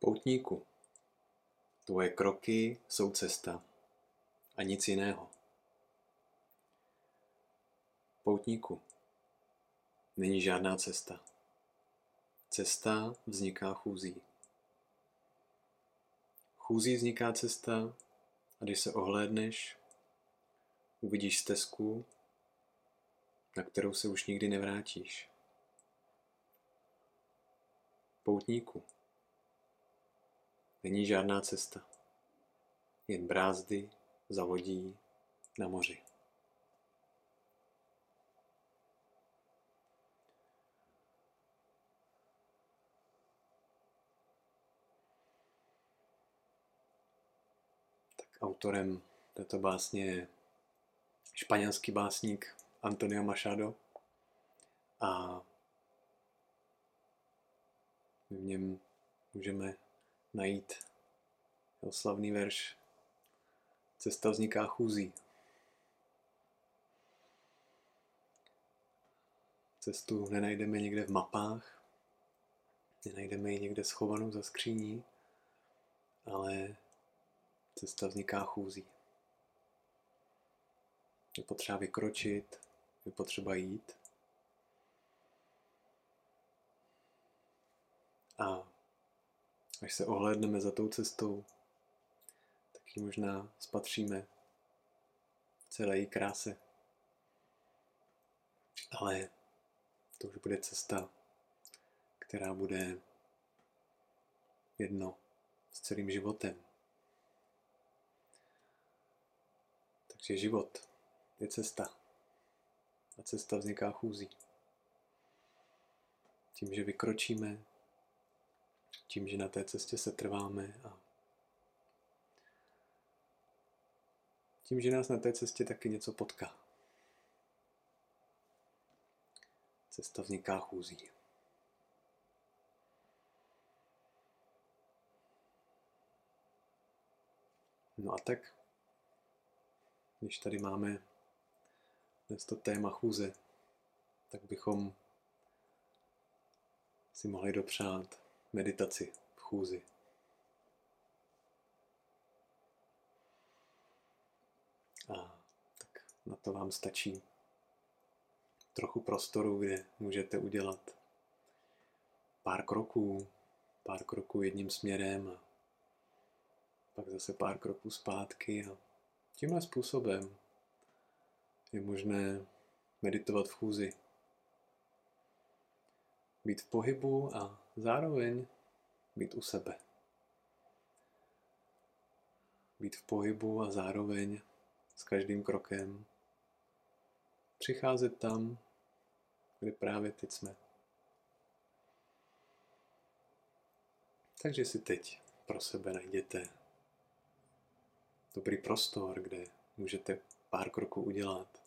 Poutníku, tvoje kroky jsou cesta a nic jiného. Poutníku, není žádná cesta. Cesta vzniká chůzí. Chůzí vzniká cesta a když se ohlédneš, uvidíš stezku, na kterou se už nikdy nevrátíš. Poutníku, Není žádná cesta, jen brázdy zavodí na moři. Autorem této básně je španělský básník Antonio Machado a v něm můžeme najít jeho slavný verš Cesta vzniká chůzí. Cestu nenajdeme někde v mapách, nenajdeme ji někde schovanou za skříní, ale cesta vzniká chůzí. Je potřeba vykročit, je potřeba jít. A Až se ohlédneme za tou cestou, tak ji možná spatříme celé její kráse. Ale to už bude cesta, která bude jedno s celým životem. Takže život je cesta. A cesta vzniká chůzí. Tím, že vykročíme tím, že na té cestě se trváme a tím, že nás na té cestě taky něco potká. Cesta vzniká chůzí. No a tak, když tady máme dnes to téma chůze, tak bychom si mohli dopřát meditaci v chůzi. A tak na to vám stačí trochu prostoru, kde můžete udělat pár kroků, pár kroků jedním směrem a pak zase pár kroků zpátky a tímhle způsobem je možné meditovat v chůzi. Být v pohybu a zároveň být u sebe. Být v pohybu a zároveň s každým krokem přicházet tam, kde právě teď jsme. Takže si teď pro sebe najděte dobrý prostor, kde můžete pár kroků udělat.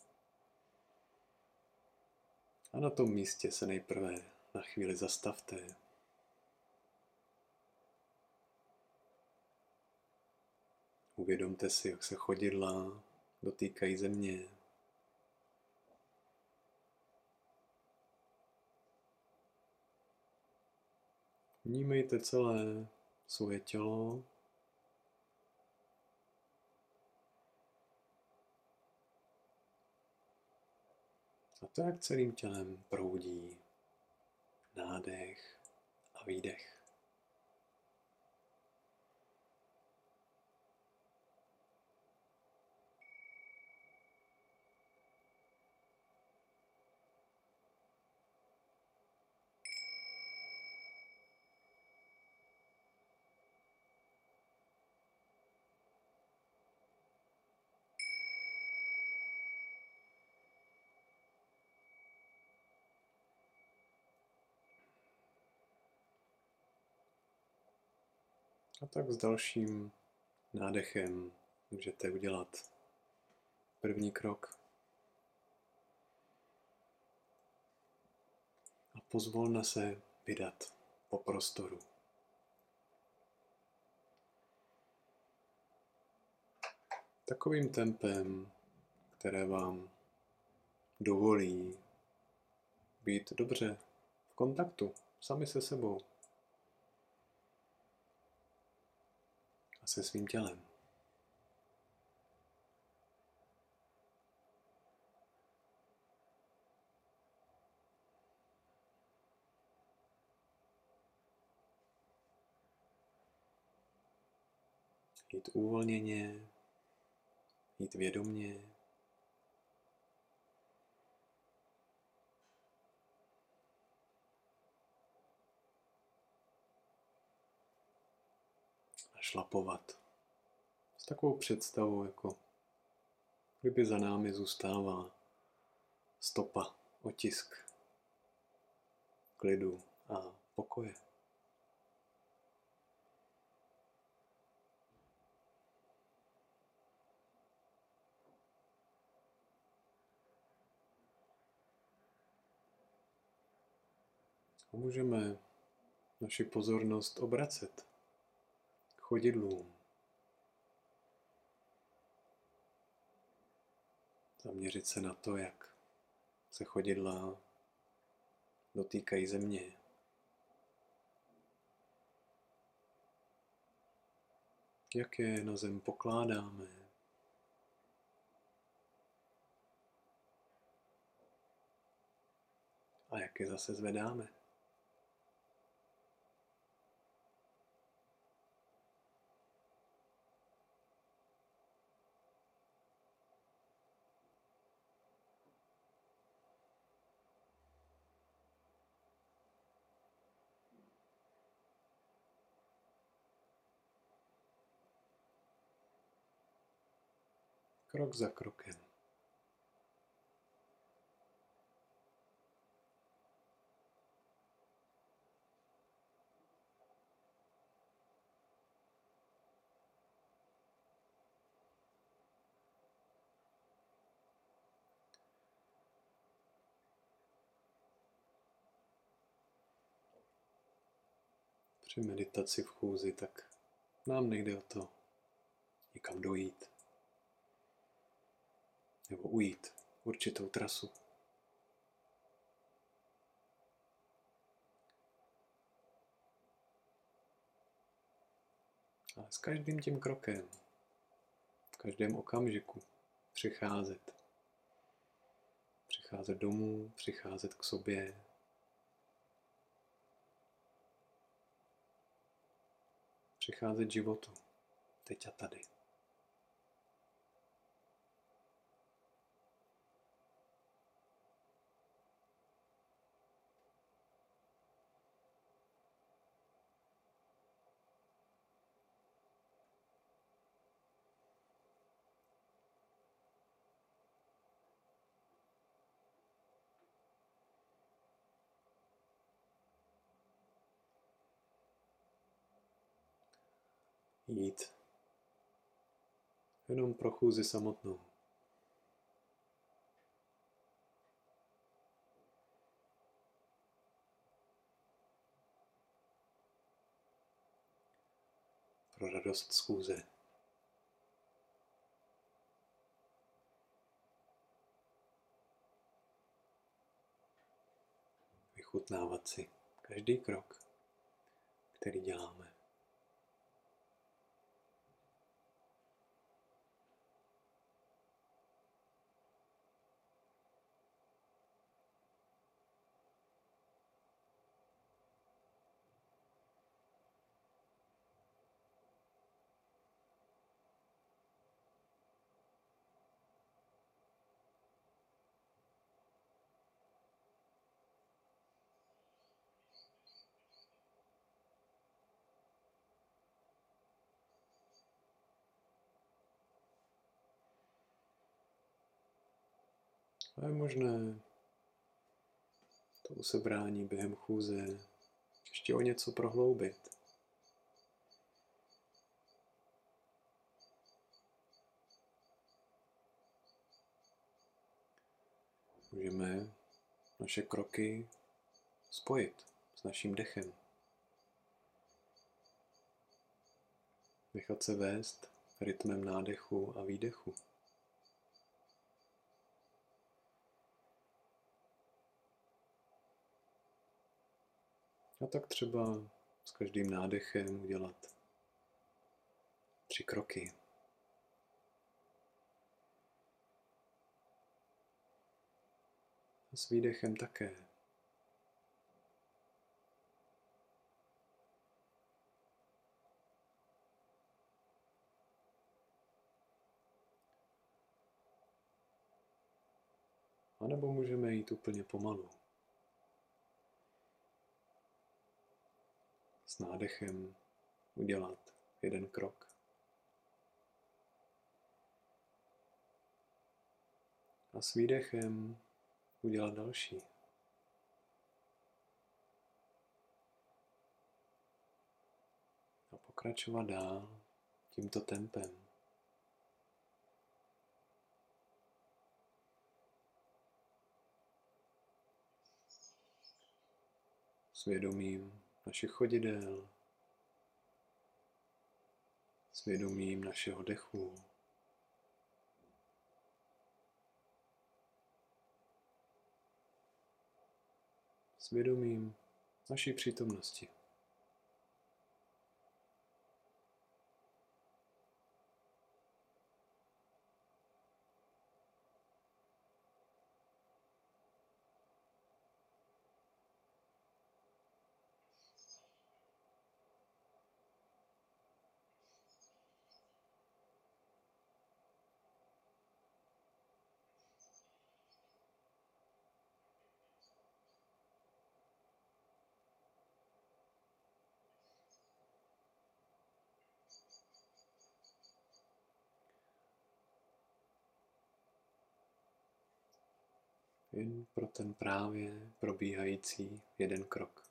A na tom místě se nejprve na chvíli zastavte. Uvědomte si, jak se chodidla dotýkají země. Vnímejte celé svoje tělo. A to, jak celým tělem proudí nádech a výdech. A tak s dalším nádechem můžete udělat první krok. A pozvolna se vydat po prostoru. Takovým tempem, které vám dovolí být dobře v kontaktu sami se sebou. Se svým tělem. Jít uvolněně, jít vědomně. A šlapovat s takovou představou, jako kdyby za námi zůstává stopa, otisk klidu a pokoje. A můžeme naši pozornost obracet chodidlům. Zaměřit se na to, jak se chodidla dotýkají země. Jak je na zem pokládáme. A jak je zase zvedáme. Krok za krokem. Při meditaci v chůzi, tak nám nejde o to někam dojít nebo ujít určitou trasu. Ale s každým tím krokem, v každém okamžiku přicházet. Přicházet domů, přicházet k sobě. Přicházet životu, teď a tady. Jít jenom pro chůzi samotnou. Pro radost schůze. Vychutnávat si každý krok, který děláme. A je možné to usebrání během chůze ještě o něco prohloubit. Můžeme naše kroky spojit s naším dechem. Nechat se vést rytmem nádechu a výdechu. A tak třeba s každým nádechem udělat Tři kroky. A s výdechem také. A nebo můžeme jít úplně pomalu. Nádechem udělat jeden krok. A s výdechem udělat další. A pokračovat dál tímto tempem. Svědomím našich chodidel, svědomím našeho dechu. Svědomím naší přítomnosti. Jen pro ten právě probíhající jeden krok.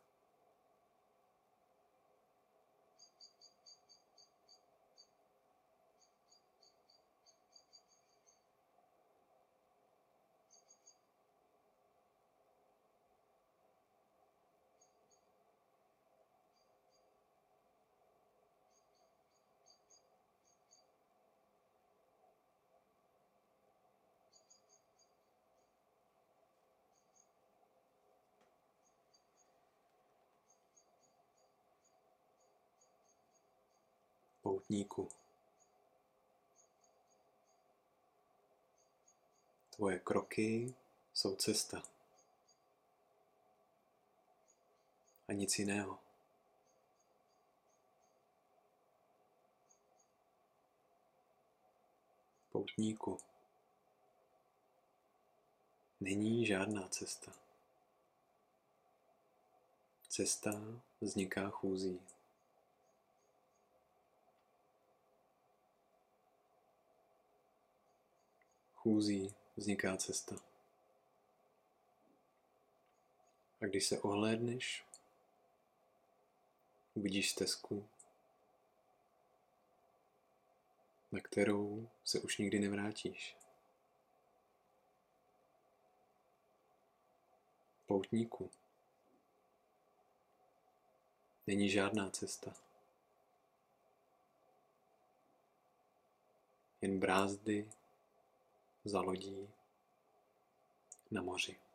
Poutníku. Tvoje kroky jsou cesta. A nic jiného. Poutníku. Není žádná cesta. Cesta vzniká chůzí. Chůzí vzniká cesta. A když se ohlédneš, uvidíš stezku, na kterou se už nikdy nevrátíš. Poutníku. Není žádná cesta. Jen brázdy za lodí na moři.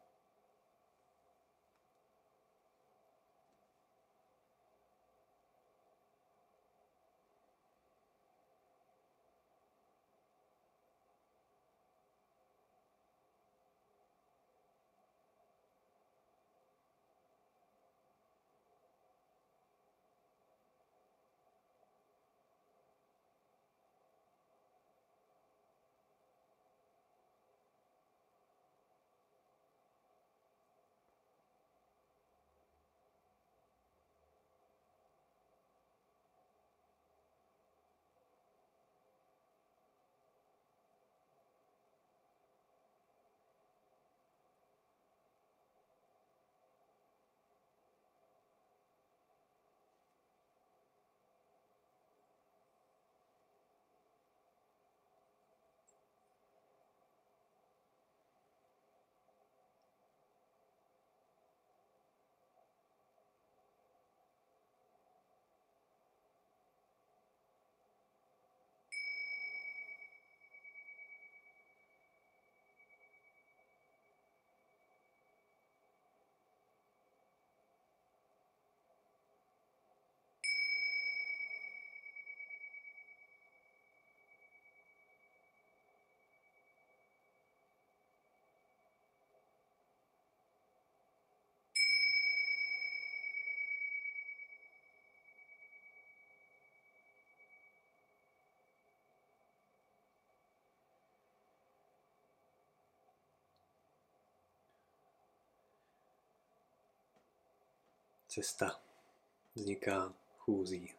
Cesta vzniká chůzí.